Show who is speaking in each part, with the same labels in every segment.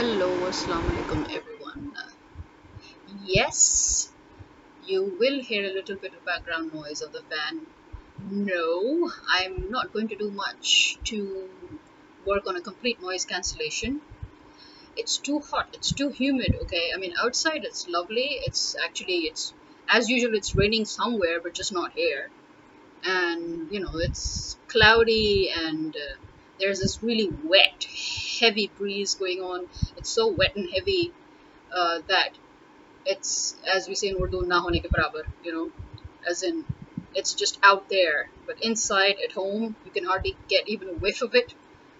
Speaker 1: Hello, Assalamu alaikum everyone. Yes, you will hear a little bit of background noise of the fan. No, I'm not going to do much to work on a complete noise cancellation. It's too hot, it's too humid, okay? I mean, outside it's lovely. It's actually, it's as usual, it's raining somewhere, but just not here. And, you know, it's cloudy and uh, there's this really wet, heavy breeze going on. It's so wet and heavy uh, that it's, as we say in Urdu, na hone ke barabar, you know, as in it's just out there. But inside, at home, you can hardly get even a whiff of it.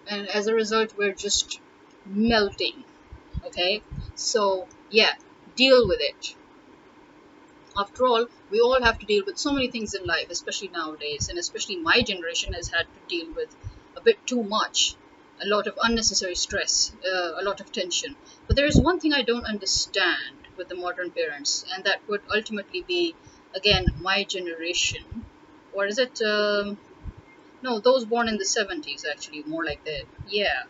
Speaker 1: And as a result, we're just melting, okay? So, yeah, deal with it. After all, we all have to deal with so many things in life, especially nowadays, and especially my generation has had to deal with a bit too much a lot of unnecessary stress, uh, a lot of tension. But there is one thing I don't understand with the modern parents, and that would ultimately be, again, my generation. Or is it, um, no, those born in the 70s, actually, more like that. Yeah.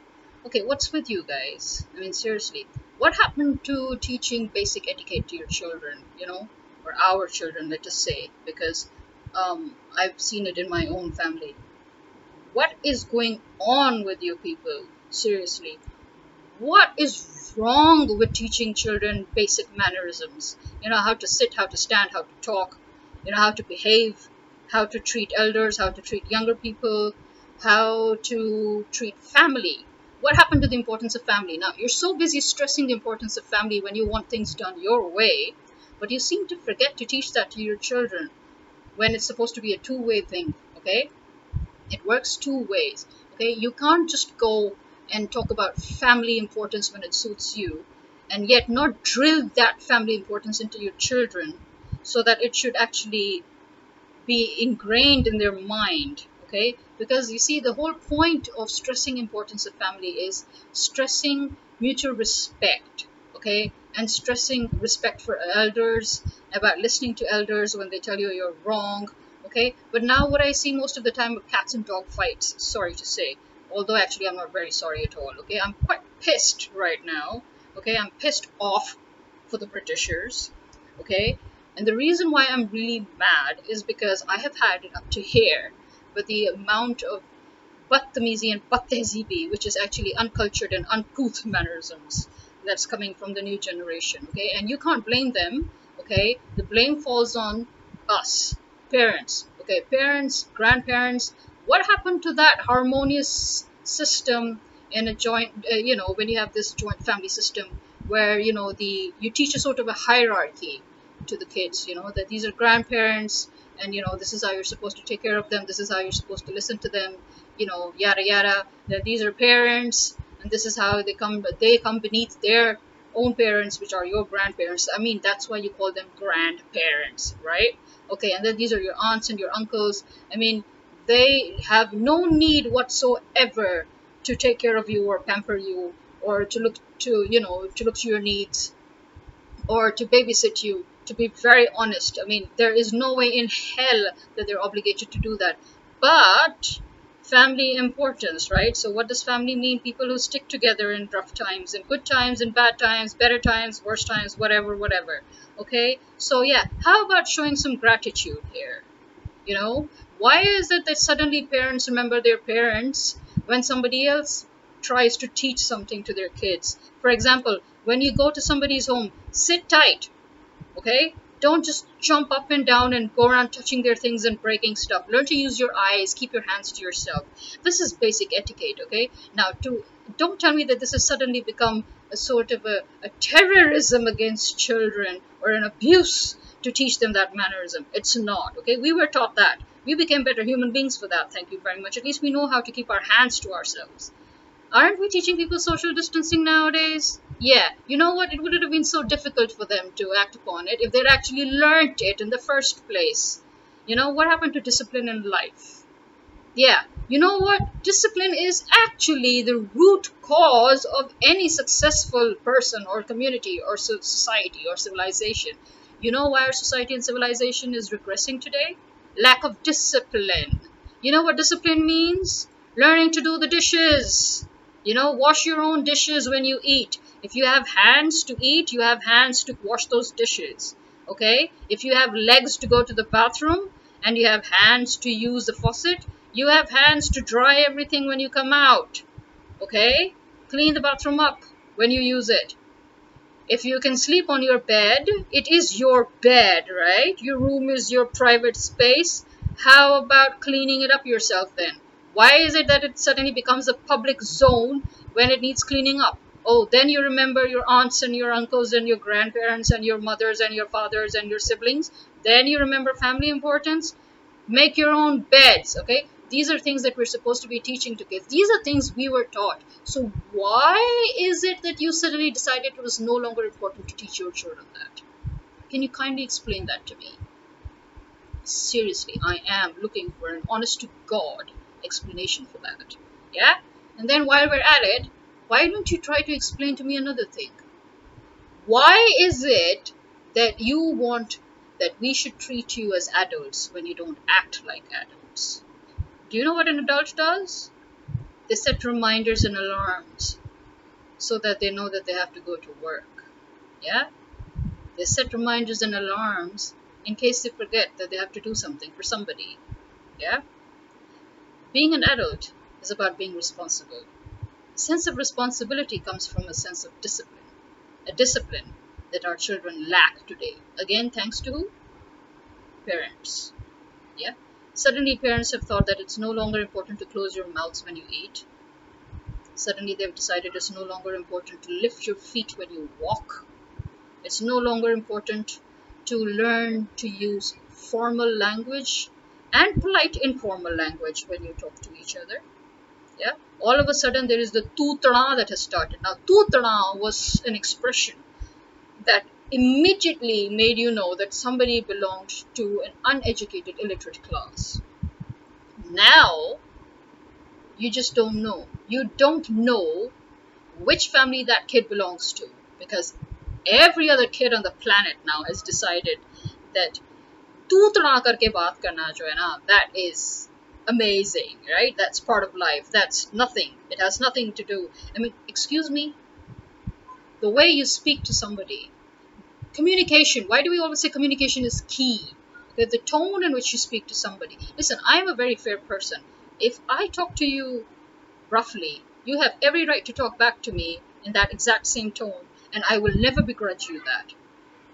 Speaker 1: Okay, what's with you guys? I mean, seriously, what happened to teaching basic etiquette to your children, you know, or our children, let us say, because um, I've seen it in my own family what is going on with you people? Seriously. What is wrong with teaching children basic mannerisms? You know, how to sit, how to stand, how to talk, you know, how to behave, how to treat elders, how to treat younger people, how to treat family. What happened to the importance of family? Now, you're so busy stressing the importance of family when you want things done your way, but you seem to forget to teach that to your children when it's supposed to be a two way thing, okay? It works two ways. Okay you can't just go and talk about family importance when it suits you and yet not drill that family importance into your children so that it should actually be ingrained in their mind okay? Because you see the whole point of stressing importance of family is stressing mutual respect okay? And stressing respect for elders about listening to elders when they tell you you're wrong okay? But now what i see most of the time are cats and dog fights sorry to say. Although actually i'm not very sorry at all okay? I'm quite pissed right now okay? I'm pissed off for the britishers okay? And the reason why i'm really mad is because i have had it up to here. With the amount of badtamizi and badtehzibi which is actually uncultured and uncouth mannerisms that's coming from the new generation okay? And you can't blame them okay? The blame falls on us parents. Okay parents grandparents what happened to that harmonious system in a joint uh, you know when you have this joint family system where you know the you teach a sort of a hierarchy to the kids you know that these are grandparents and you know this is how you're supposed to take care of them this is how you're supposed to listen to them you know yada yada that these are parents and this is how they come but they come beneath their own parents which are your grandparents. I mean that's why you call them grandparents right? Okay and then these are your aunts and your uncles. I mean they have no need whatsoever to take care of you or pamper you or to look to you know to look to your needs or to babysit you to be very honest. I mean there is no way in hell that they're obligated to do that. But family importance, right? So, what does family mean? People who stick together in rough times, in good times, in bad times, better times, worse times, whatever, whatever. Okay, so yeah, how about showing some gratitude here? You know, why is it that suddenly parents remember their parents when somebody else tries to teach something to their kids? For example, when you go to somebody's home, sit tight, okay? Don't just jump up and down and go around touching their things and breaking stuff. Learn to use your eyes. Keep your hands to yourself. This is basic etiquette, okay? Now, to don't tell me that this has suddenly become a sort of a, a terrorism against children or an abuse to teach them that mannerism. It's not, okay? We were taught that. We became better human beings for that. Thank you very much. At least we know how to keep our hands to ourselves. Aren't we teaching people social distancing nowadays? Yeah, you know what? It wouldn't have been so difficult for them to act upon it if they'd actually learned it in the first place. You know, what happened to discipline in life? Yeah, you know what? Discipline is actually the root cause of any successful person or community or society or civilization. You know why our society and civilization is regressing today? Lack of discipline. You know what discipline means? Learning to do the dishes You know, wash your own dishes when you eat. If you have hands to eat, you have hands to wash those dishes. Okay? If you have legs to go to the bathroom and you have hands to use the faucet, you have hands to dry everything when you come out. Okay? Clean the bathroom up when you use it. If you can sleep on your bed, it is your bed, right? Your room is your private space. How about cleaning it up yourself then? Why is it that it suddenly becomes a public zone when it needs cleaning up? Oh, then you remember your aunts and your uncles and your grandparents and your mothers and your fathers and your siblings. Then you remember family importance. Make your own beds, okay? These are things that we're supposed to be teaching to kids. These are things we were taught. So why is it that you suddenly decided it was no longer important to teach your children that? Can you kindly explain that to me? Seriously, I am looking for an honest to God explanation for that. Yeah? And then while we're at it, why don't you try to explain to me another thing? Why is it that you want that we should treat you as adults when you don't act like adults? Do you know what an adult does? They set reminders and alarms so that they know that they have to go to work. Yeah? They set reminders and alarms in case they forget that they have to do something for somebody. Yeah? Being an adult is about being responsible sense of responsibility comes from a sense of discipline, a discipline that our children lack today. Again, thanks to who? Parents. Yeah? Suddenly, parents have thought that it's no longer important to close your mouths when you eat. Suddenly, they've decided it's no longer important to lift your feet when you walk. It's no longer important to learn to use formal language and polite informal language when you talk to each other. Yeah, all of a sudden there is the tutana that has started. Now, tutana was an expression that immediately made you know that somebody belonged to an uneducated, illiterate class. Now, you just don't know. You don't know which family that kid belongs to because every other kid on the planet now has decided that tutana karke baat karna jo hai na, that is amazing, right? That's part of life. That's nothing. It has nothing to do. I mean, excuse me? The way you speak to somebody, communication, why do we always say communication is key? Because the tone in which you speak to somebody. Listen, I'm a very fair person. If I talk to you roughly, you have every right to talk back to me in that exact same tone, and I will never begrudge you that.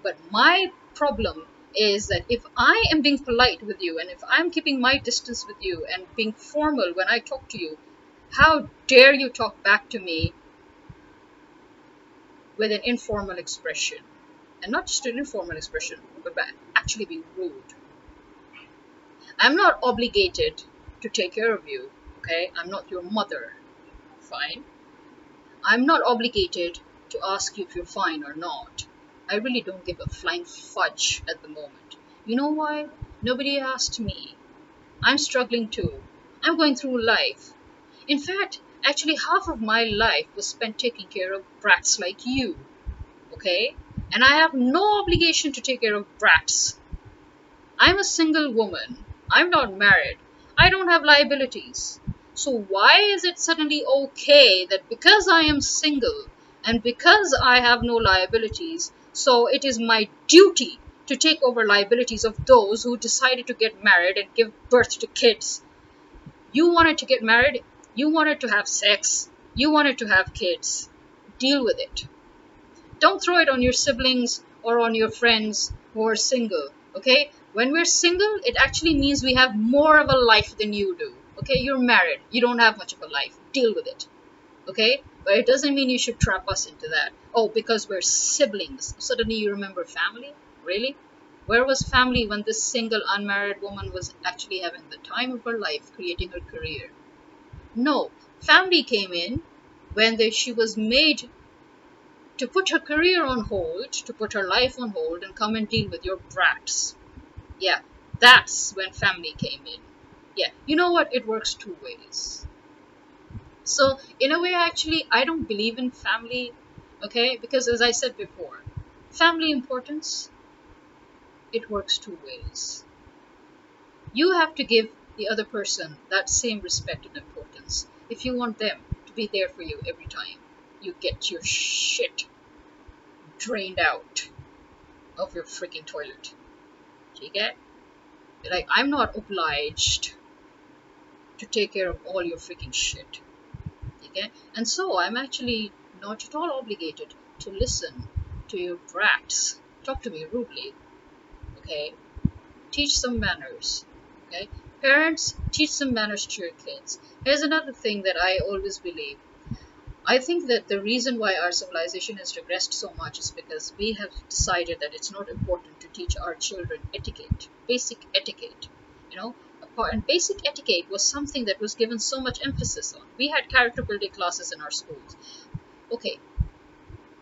Speaker 1: But my problem is that if I am being polite with you and if I'm keeping my distance with you and being formal when I talk to you, how dare you talk back to me with an informal expression? And not just an informal expression, but by actually being rude. I'm not obligated to take care of you, okay? I'm not your mother. Fine. I'm not obligated to ask you if you're fine or not. I really don't give a flying fudge at the moment. You know why? Nobody asked me. I'm struggling too. I'm going through life. In fact, actually, half of my life was spent taking care of brats like you. Okay? And I have no obligation to take care of brats. I'm a single woman. I'm not married. I don't have liabilities. So, why is it suddenly okay that because I am single and because I have no liabilities, so it is my duty to take over liabilities of those who decided to get married and give birth to kids. You wanted to get married, you wanted to have sex, you wanted to have kids. Deal with it. Don't throw it on your siblings or on your friends who are single, okay? When we're single, it actually means we have more of a life than you do. Okay, you're married, you don't have much of a life. Deal with it. Okay? But it doesn't mean you should trap us into that. Oh, because we're siblings. Suddenly you remember family? Really? Where was family when this single unmarried woman was actually having the time of her life creating her career? No, family came in when they, she was made to put her career on hold, to put her life on hold, and come and deal with your brats. Yeah, that's when family came in. Yeah, you know what? It works two ways. So in a way, actually, I don't believe in family, okay? Because as I said before, family importance, it works two ways. You have to give the other person that same respect and importance if you want them to be there for you every time you get your shit drained out of your freaking toilet. Do you get? Like, I'm not obliged to take care of all your freaking shit. Okay? And so I'm actually not at all obligated to listen to your brats talk to me rudely. Okay? Teach some manners. Okay? Parents, teach some manners to your kids. Here's another thing that I always believe. I think that the reason why our civilization has regressed so much is because we have decided that it's not important to teach our children etiquette, basic etiquette. You know, and basic etiquette was something that was given so much emphasis on. We had character building classes in our schools. Okay,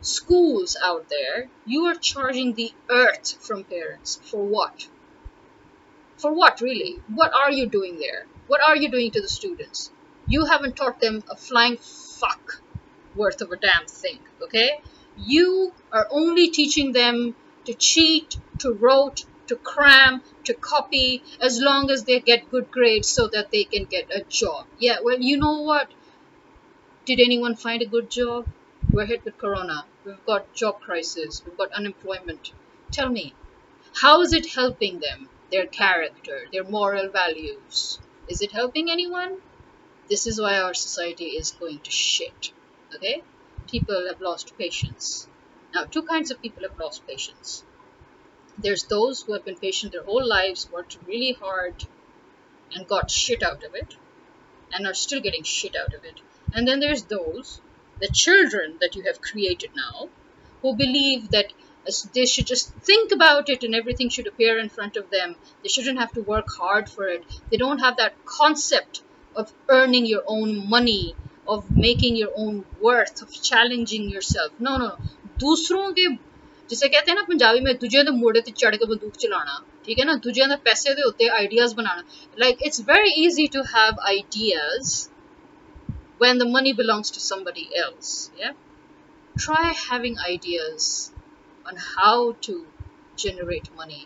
Speaker 1: schools out there, you are charging the earth from parents. For what? For what, really? What are you doing there? What are you doing to the students? You haven't taught them a flying fuck worth of a damn thing, okay? You are only teaching them to cheat, to rote, to cram, to copy, as long as they get good grades so that they can get a job. Yeah, well, you know what? Did anyone find a good job? We're hit with corona. We've got job crisis. We've got unemployment. Tell me, how is it helping them? Their character, their moral values. Is it helping anyone? This is why our society is going to shit. Okay? People have lost patience. Now, two kinds of people have lost patience There's those who have been patient their whole lives, worked really hard, and got shit out of it, and are still getting shit out of it. And then there's those, the children that you have created now, who believe that they should just think about it and everything should appear in front of them. They shouldn't have to work hard for it. They don't have that concept of earning your own money, of making your own worth, of challenging yourself. No, no. दूसरों के जिसे कहते हैं ना पंजाबी में दूजे के मोड़े ते चढ़ के बंदूक चलाना ठीक है ना दूजे के पैसे के उत्ते ideas banana like it's very easy to have ideas when the money belongs to somebody else yeah? Try having ideas on how to generate money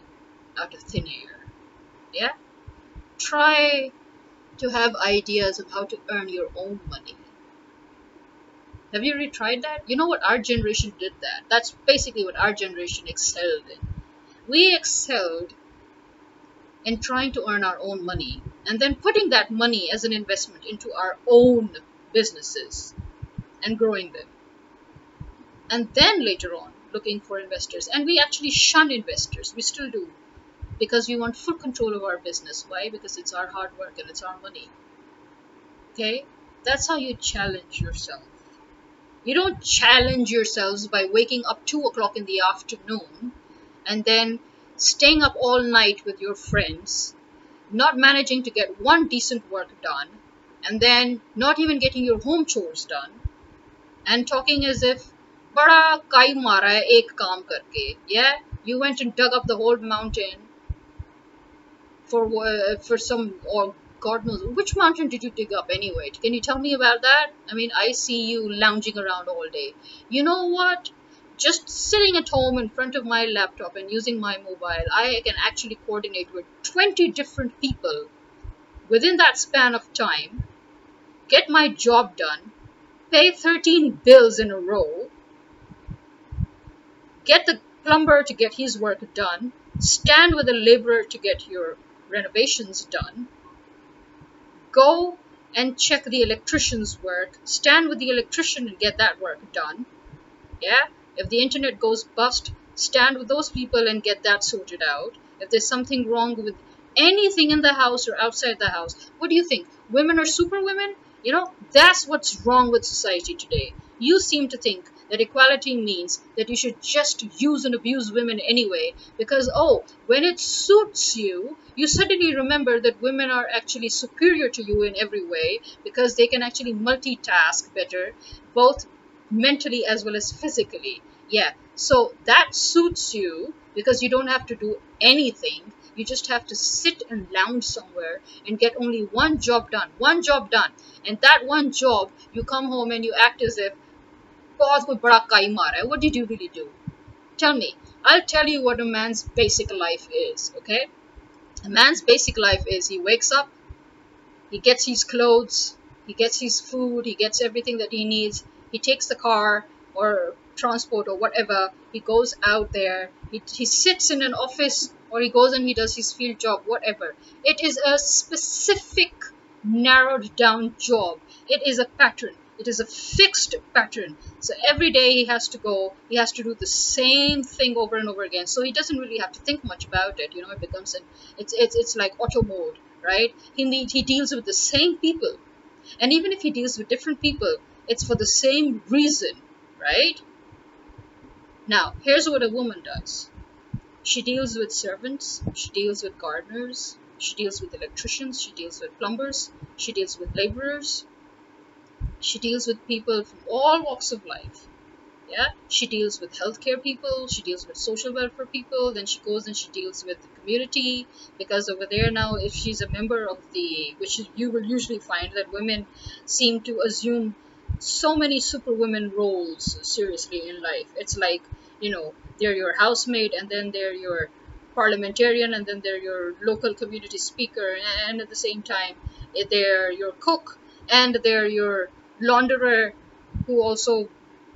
Speaker 1: out of thin air yeah? Try to have ideas of how to earn your own money have you really tried that? You know what? Our generation did that. That's basically what our generation excelled in. We excelled in trying to earn our own money and then putting that money as an investment into our own businesses and growing them. And then later on, looking for investors. And we actually shun investors. We still do. Because we want full control of our business. Why? Because it's our hard work and it's our money. Okay? That's how you challenge yourself. You don't challenge yourselves by waking up 2 o'clock in the afternoon and then staying up all night with your friends, not managing to get one decent work done, and then not even getting your home chores done, and talking as if bada kai mara ek kaam karke. Yeah, you went and dug up the whole mountain for uh, for some or God knows which mountain did you dig up anyway? Can you tell me about that? I mean, I see you lounging around all day. You know what? Just sitting at home in front of my laptop and using my mobile, I can actually coordinate with 20 different people within that span of time, get my job done, pay 13 bills in a row, get the plumber to get his work done, stand with a laborer to get your renovations done, go and check the electrician's work, stand with the electrician and get that work done. Yeah? If the internet goes bust, stand with those people and get that sorted out. If there's something wrong with anything in the house or outside the house, what do you think? Women are super women? You know, that's what's wrong with society today. You seem to think that equality means that you should just use and abuse women anyway because, oh, when it suits you, you suddenly remember that women are actually superior to you in every way because they can actually multitask better, both mentally as well as physically. Yeah, so that suits you because you don't have to do anything. You just have to sit and lounge somewhere and get only one job done. One job done. And that one job, you come home and you act as if बहुत कोई बड़ा काई मारा है what did you really do tell me I'll tell you what a man's basic life is okay a man's basic life is he wakes up he gets his clothes he gets his food, he gets everything that he needs, he takes the car or transport or whatever, he goes out there, he, he sits in an office or he goes and he does his field job, whatever. It is a specific, narrowed down job. It is a pattern. It is a fixed pattern. So every day he has to go, he has to do the same thing over and over again. So he doesn't really have to think much about it. You know, it becomes an it's it's it's like auto mode, right? He need, he deals with the same people, and even if he deals with different people, it's for the same reason, right? Now, here's what a woman does. She deals with servants, she deals with gardeners, she deals with electricians, she deals with plumbers, she deals with laborers, she deals with people from all walks of life. Yeah? She deals with healthcare people she deals with social welfare people then she goes and she deals with the community because over there now if she's a member of the which you will usually find that women seem to assume so many superwoman roles seriously in life. It's like you know they're your housemaid and then they're your parliamentarian and then they're your local community speaker and at the same time they're your cook and they're your launderer who also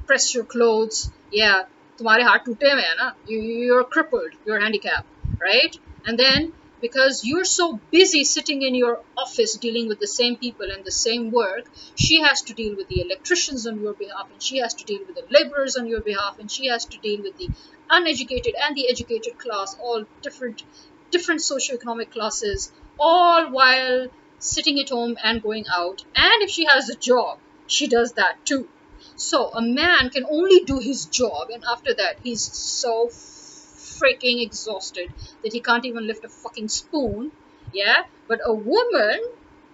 Speaker 1: press your clothes. Yeah you, you're crippled. You're handicapped right? And then because you're so busy sitting in your office dealing with the same people and the same work she has to deal with the electricians on your behalf and she has to deal with the laborers on your behalf and she has to deal with the uneducated and the educated class all different different socioeconomic classes all while sitting at home and going out. And if she has a job she does that too. So a man can only do his job, and after that, he's so freaking exhausted that he can't even lift a fucking spoon. Yeah, but a woman,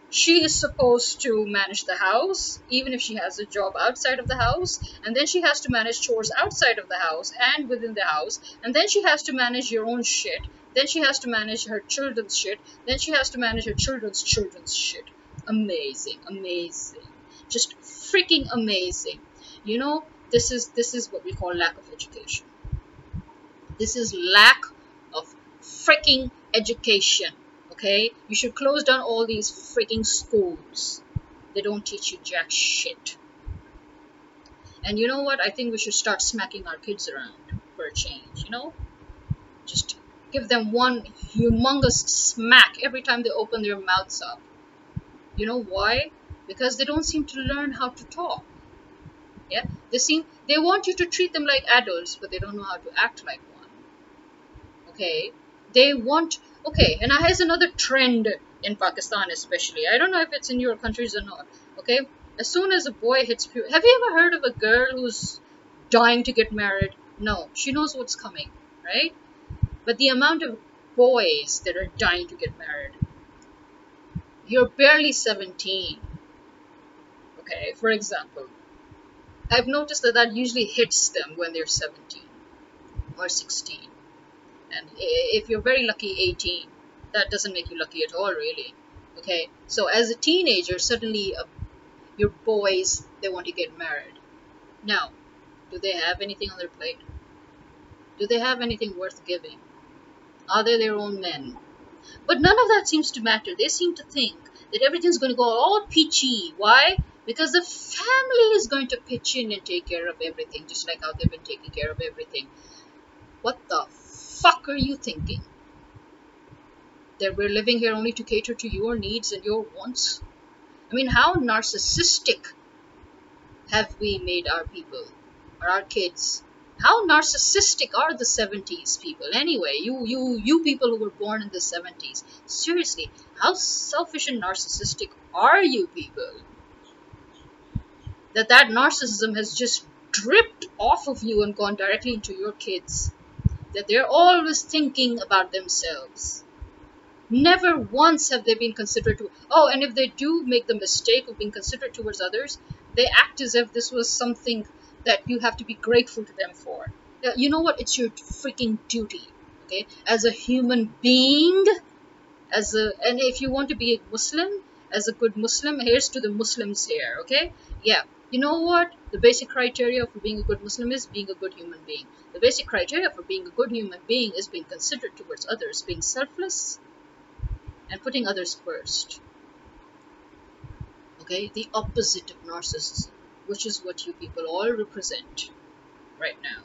Speaker 1: she is supposed to manage the house, even if she has a job outside of the house, and then she has to manage chores outside of the house and within the house, and then she has to manage your own shit. Then she has to manage her children's shit. Then she has to manage her children's children's shit. Amazing, amazing just freaking amazing. You know this is this is what we call lack of education. This is lack of freaking education okay? You should close down all these freaking schools. They don't teach you jack shit. And you know what? I think we should start smacking our kids around for a change you know? Just give them one humongous smack every time they open their mouths up. You know why because they don't seem to learn how to talk. Yeah? They seem they want you to treat them like adults but they don't know how to act like one. Okay? They want okay and here's another trend in pakistan especially. I don't know if it's in your countries or not. Okay? As soon as a boy hits puberty have you ever heard of a girl who's dying to get married? No. She knows what's coming right? But the amount of boys that are dying to get married you're barely 17 okay for example I've noticed that that usually hits them when they're 17 or 16 and if you're very lucky 18 that doesn't make you lucky at all really. Okay so as a teenager suddenly uh, your boys they want to get married. Now do they have anything on their plate? Do they have anything worth giving? Are they their own men? But none of that seems to matter. They seem to think that everything's going to go all peachy. Why because the family is going to pitch in and take care of everything just like how they've been taking care of everything. What the fuck are you thinking? That we're living here only to cater to your needs and your wants? I mean how narcissistic have we made our people or our kids? How narcissistic are the 70s people? Anyway you you you people who were born in the 70s seriously how selfish and narcissistic are you people that that narcissism has just dripped off of you and gone directly into your kids. That they're always thinking about themselves. Never once have they been considerate to oh and if they do make the mistake of being considerate towards others they act as if this was something that you have to be grateful to them for. You know what? It's your freaking duty okay? As a human being as a and if you want to be a muslim as a good muslim here's to the muslims here okay? Yeah you know what the basic criteria for being a good Muslim is being a good human being. The basic criteria for being a good human being is being considerate towards others, being selfless, and putting others first. Okay, the opposite of narcissism, which is what you people all represent right now.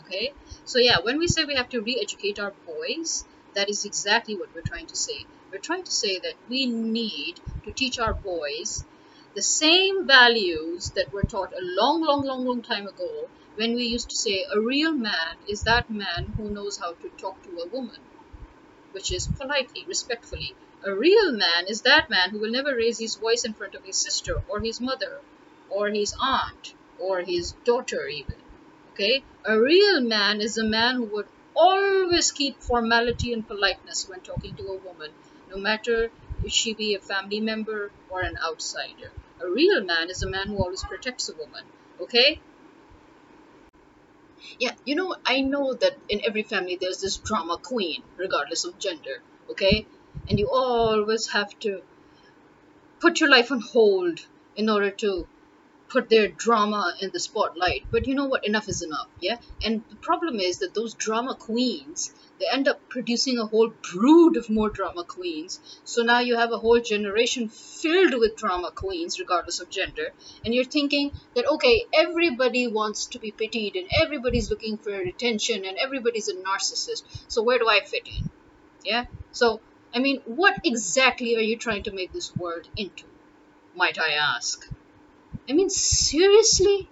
Speaker 1: Okay, so yeah, when we say we have to re educate our boys, that is exactly what we're trying to say. We're trying to say that we need to teach our boys the same values that were taught a long, long, long, long time ago when we used to say a real man is that man who knows how to talk to a woman, which is politely, respectfully. A real man is that man who will never raise his voice in front of his sister or his mother or his aunt or his daughter, even. Okay? A real man is a man who would always keep formality and politeness when talking to a woman, no matter if she be a family member or an outsider. A real man is a man who always protects a woman. Okay? Yeah, you know, I know that in every family there's this drama queen, regardless of gender. Okay? And you always have to put your life on hold in order to put their drama in the spotlight. But you know what? Enough is enough. Yeah? And the problem is that those drama queens they end up producing a whole brood of more drama queens. So now you have a whole generation filled with drama queens, regardless of gender. And you're thinking that, okay, everybody wants to be pitied and everybody's looking for attention and everybody's a narcissist. So where do I fit in? Yeah? So, I mean, what exactly are you trying to make this world into? Might I ask? I mean, seriously?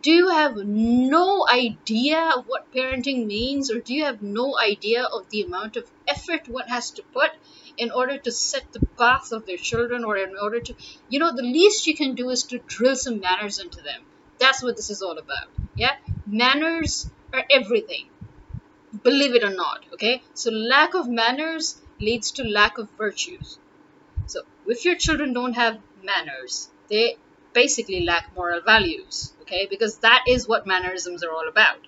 Speaker 1: do you have no idea what parenting means or do you have no idea of the amount of effort one has to put in order to set the path of their children or in order to you know the least you can do is to drill some manners into them. That's what this is all about yeah? Manners are everything believe it or not okay? So lack of manners leads to lack of virtues. So if your children don't have manners they basically lack moral values okay? Because that is what mannerisms are all about.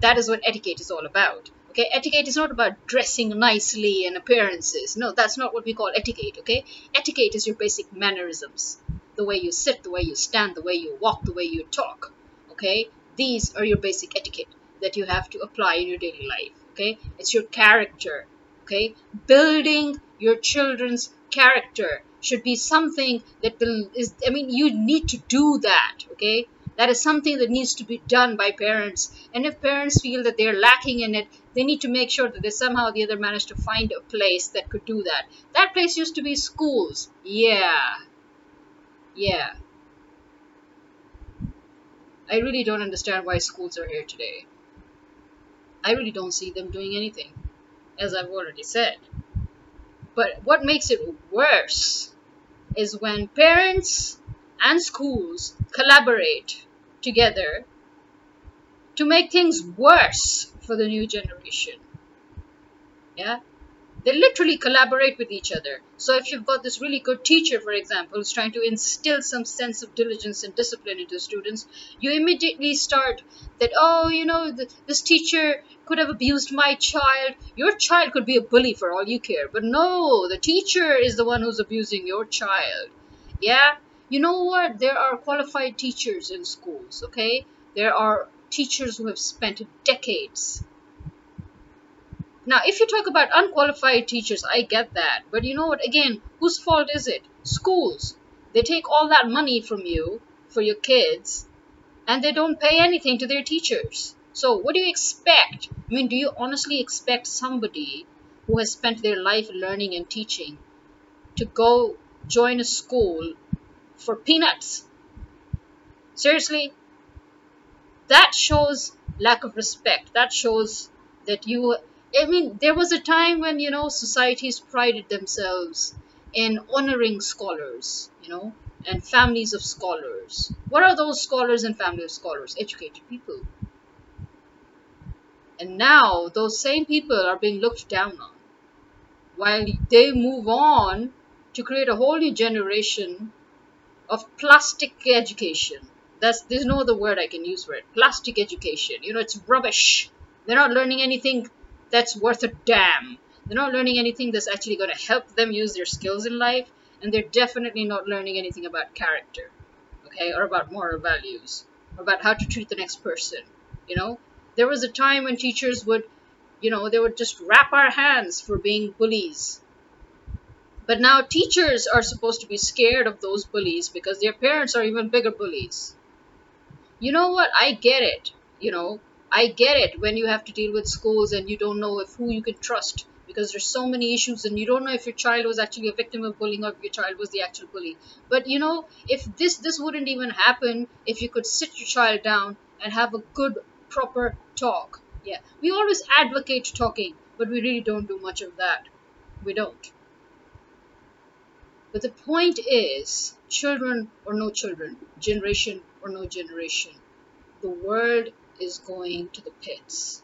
Speaker 1: That is what etiquette is all about okay? Etiquette is not about dressing nicely and appearances. No that's not what we call etiquette okay? Etiquette is your basic mannerisms. The way you sit the way you stand the way you walk the way you talk okay? These are your basic etiquette that you have to apply in your daily life okay? It's your character okay? Building your children's character should be something that will is i mean you need to do that okay that is something that needs to be done by parents. And if parents feel that they're lacking in it, they need to make sure that they somehow or the other manage to find a place that could do that. That place used to be schools. Yeah. Yeah. I really don't understand why schools are here today. I really don't see them doing anything, as I've already said. But what makes it worse is when parents and schools collaborate together to make things worse for the new generation. Yeah? They literally collaborate with each other. So if you've got this really good teacher, for example, who's trying to instill some sense of diligence and discipline into students, you immediately start that, oh, you know, the, this teacher could have abused my child. Your child could be a bully for all you care. But no, the teacher is the one who's abusing your child. Yeah? you know what? There are qualified teachers in schools, okay? There are teachers who have spent decades. Now, if you talk about unqualified teachers, I get that. But you know what? Again, whose fault is it? Schools. They take all that money from you for your kids and they don't pay anything to their teachers. So, what do you expect? I mean, do you honestly expect somebody who has spent their life learning and teaching to go join a school for peanuts. Seriously, that shows lack of respect. That shows that you. I mean, there was a time when, you know, societies prided themselves in honoring scholars, you know, and families of scholars. What are those scholars and families of scholars? Educated people. And now those same people are being looked down on while they move on to create a whole new generation of plastic education. That's there's no other word I can use for it. Plastic education. You know, it's rubbish. They're not learning anything that's worth a damn. They're not learning anything that's actually going to help them use their skills in life, and they're definitely not learning anything about character, okay, or about moral values, or about how to treat the next person. You know, there was a time when teachers would, you know, they would just rap our hands for being bullies But now teachers are supposed to be scared of those bullies because their parents are even bigger bullies. You know what? I get it. You know, I get it when you have to deal with schools and you don't know if who you can trust because there's so many issues and you don't know if your child was actually a victim of bullying or if your child was the actual bully. But you know, if this this wouldn't even happen if you could sit your child down and have a good proper talk. Yeah. We always advocate talking, but we really don't do much of that. We don't. But the point is children or no children, generation or no generation, the world is going to the pits.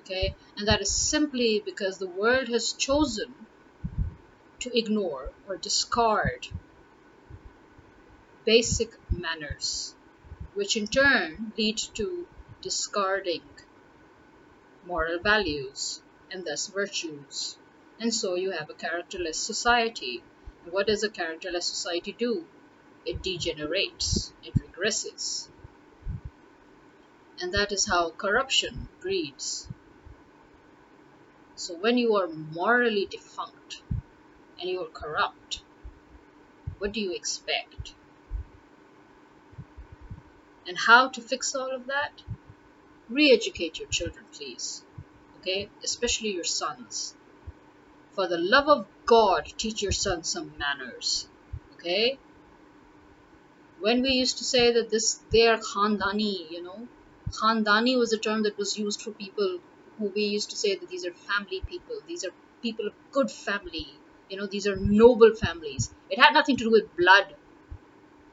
Speaker 1: Okay? And that is simply because the world has chosen to ignore or discard basic manners, which in turn lead to discarding moral values and thus virtues. And so you have a characterless society. And what does a characterless society do? It degenerates, it regresses. And that is how corruption breeds. So when you are morally defunct and you are corrupt, what do you expect? And how to fix all of that? Re-educate your children, please. Okay? Especially your sons. For the love of God, teach your sons some manners. Okay? When we used to say that this they are khandani, you know, Khandani was a term that was used for people who we used to say that these are family people. These are people of good family. You know, these are noble families. It had nothing to do with blood.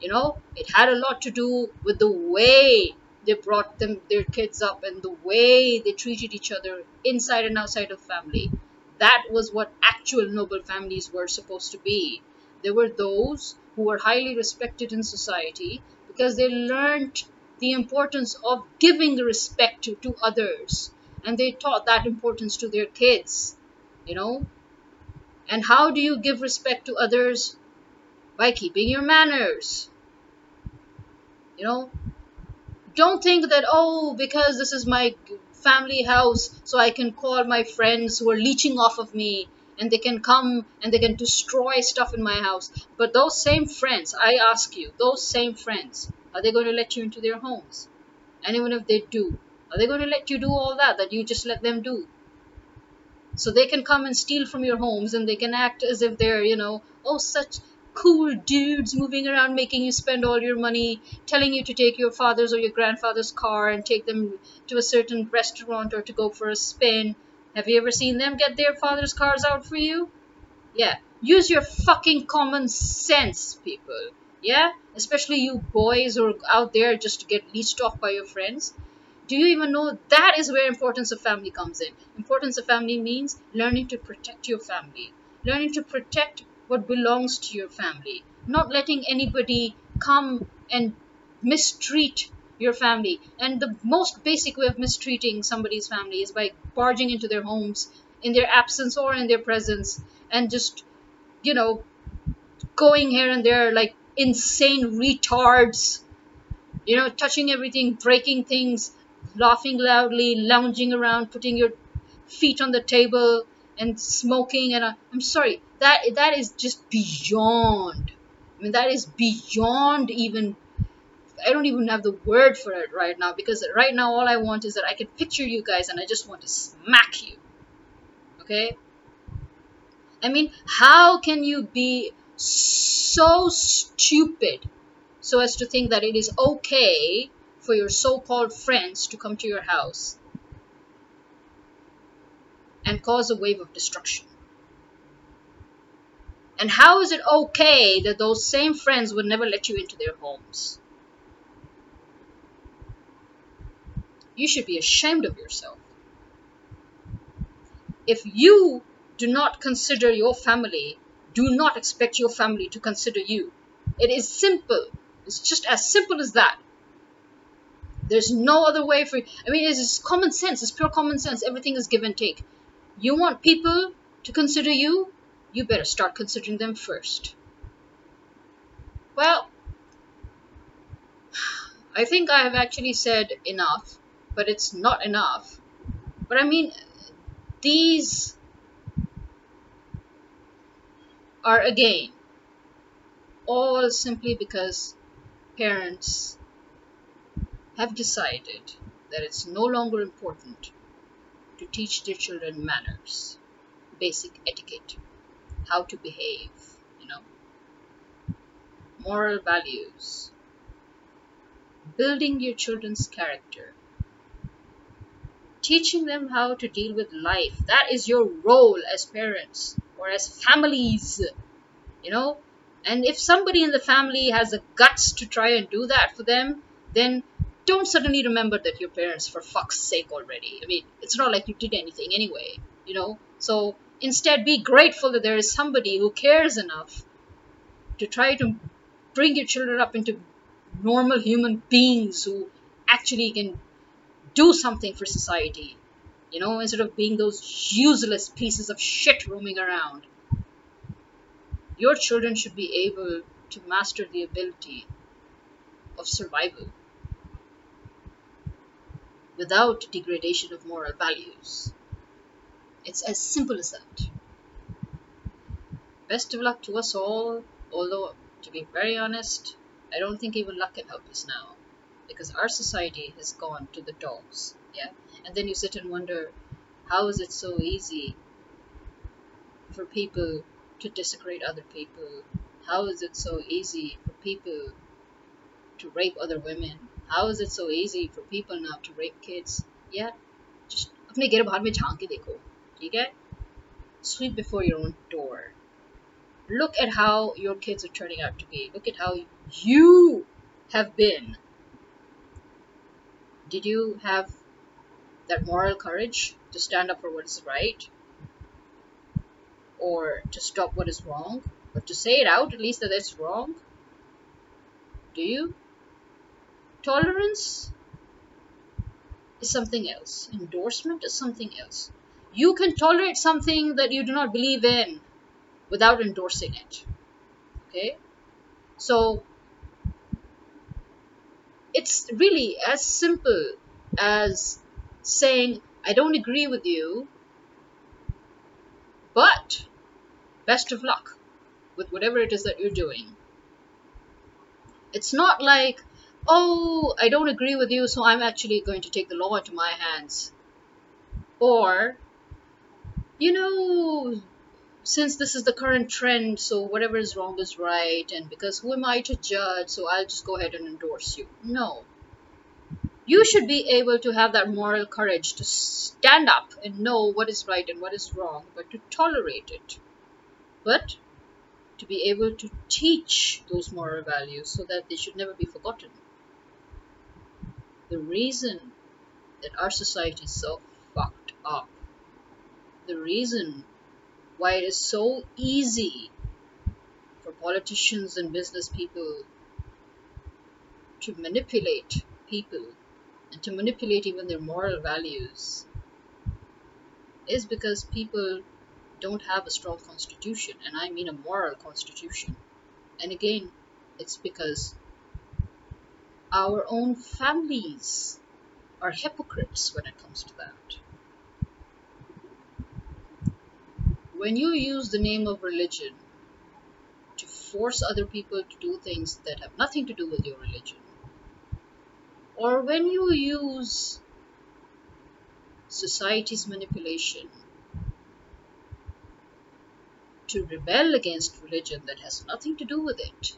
Speaker 1: You know, it had a lot to do with the way they brought them their kids up and the way they treated each other inside and outside of family. That was what actual noble families were supposed to be. They were those who were highly respected in society because they learned the importance of giving respect to, to others. And they taught that importance to their kids you know? And how do you give respect to others? By keeping your manners. You know? Don't think that oh because this is my family house so i can call my friends who are leeching off of me and they can come and they can destroy stuff in my house. But those same friends i ask you those same friends are they going to let you into their homes? And even if they do, are they going to let you do all that that you just let them do? So they can come and steal from your homes and they can act as if they're, you know, oh, such cool dudes moving around making you spend all your money, telling you to take your father's or your grandfather's car and take them to a certain restaurant or to go for a spin. Have you ever seen them get their father's cars out for you? Yeah. Use your fucking common sense, people. Yeah? Especially you boys who are out there just to get leached off by your friends. Do you even know that is where importance of family comes in? Importance of family means learning to protect your family, learning to protect what belongs to your family, not letting anybody come and mistreat your family. And the most basic way of mistreating somebody's family is by barging into their homes in their absence or in their presence and just, you know, going here and there like insane retards, you know, touching everything, breaking things, laughing loudly, lounging around, putting your feet on the table and smoking. And uh, I'm sorry that that is just beyond. I mean that is beyond even I don't even have the word for it right now because right now all I want is that I can picture you guys and I just want to smack you. Okay? I mean how can you be so stupid so as to think that it is okay for your so called friends to come to your house and cause a wave of destruction. And how is it okay that those same friends would never let you into their homes? You should be ashamed of yourself. If you do not consider your family do not expect your family to consider you. It is simple. It's just as simple as that. There's no other way for I mean, it's common sense. It's pure common sense. Everything is give and take. You want people to consider you? You better start considering them first. Well, I think I have actually said enough, but it's not enough. But I mean, these are again all simply because parents have decided that it's no longer important to teach their children manners, basic etiquette, how to behave, you know, moral values, building your children's character, teaching them how to deal with life. That is your role as parents or as families, you know. And if somebody in the family has the guts to try and do that for them, then don't suddenly remember that your parents, for fuck's sake, already. I mean, it's not like you did anything anyway, you know? So instead, be grateful that there is somebody who cares enough to try to bring your children up into normal human beings who actually can do something for society, you know, instead of being those useless pieces of shit roaming around. Your children should be able to master the ability of survival without degradation of moral values. It's as simple as that. Best of luck to us all, although, to be very honest, I don't think even luck can help us now because our society has gone to the dogs. Yeah, and then you sit and wonder, how is it so easy for people to desecrate other people? How is it so easy for people to rape other women? How is it so easy for people now to rape kids? Yeah, just अपने गिर बाहर में झांक के देखो ठीक है sweep before your own door look at how your kids are turning out to be look at how you have been did you have that moral courage to stand up for what is right or to stop what is wrong or to say it out at least that it's wrong do you Tolerance is something else. Endorsement is something else. You can tolerate something that you do not believe in without endorsing it. Okay? So, it's really as simple as saying, I don't agree with you, but best of luck with whatever it is that you're doing. It's not like oh, I don't agree with you, so I'm actually going to take the law into my hands. Or, you know, since this is the current trend, so whatever is wrong is right, and because who am I to judge, so I'll just go ahead and endorse you. No. You should be able to have that moral courage to stand up and know what is right and what is wrong, but to tolerate it. But to be able to teach those moral values so that they should never be forgotten the reason that our society is so fucked up, the reason why it is so easy for politicians and business people to manipulate people and to manipulate even their moral values is because people don't have a strong constitution, and I mean a moral constitution. And again, it's because our own families are hypocrites when it comes to that. When you use the name of religion to force other people to do things that have nothing to do with your religion, or when you use society's manipulation to rebel against religion that has nothing to do with it,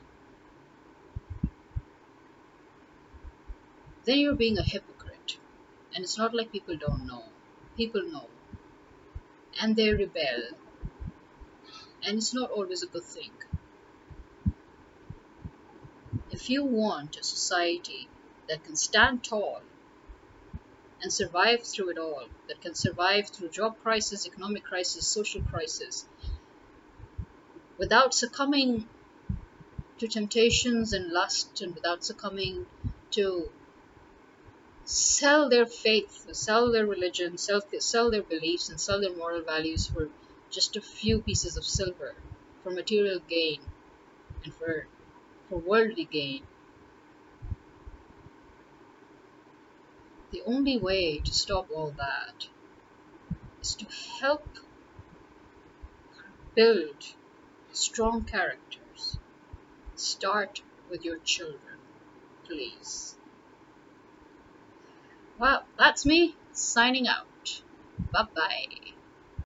Speaker 1: then you're being a hypocrite. And it's not like people don't know. People know. And they rebel. And it's not always a good thing. If you want a society that can stand tall and survive through it all, that can survive through job crisis, economic crisis, social crisis, without succumbing to temptations and lust and without succumbing to sell their faith, sell their religion, sell, sell their beliefs, and sell their moral values for just a few pieces of silver for material gain and for, for worldly gain. The only way to stop all that is to help build strong characters. Start with your children, please. Well, that's me signing out. Bye bye.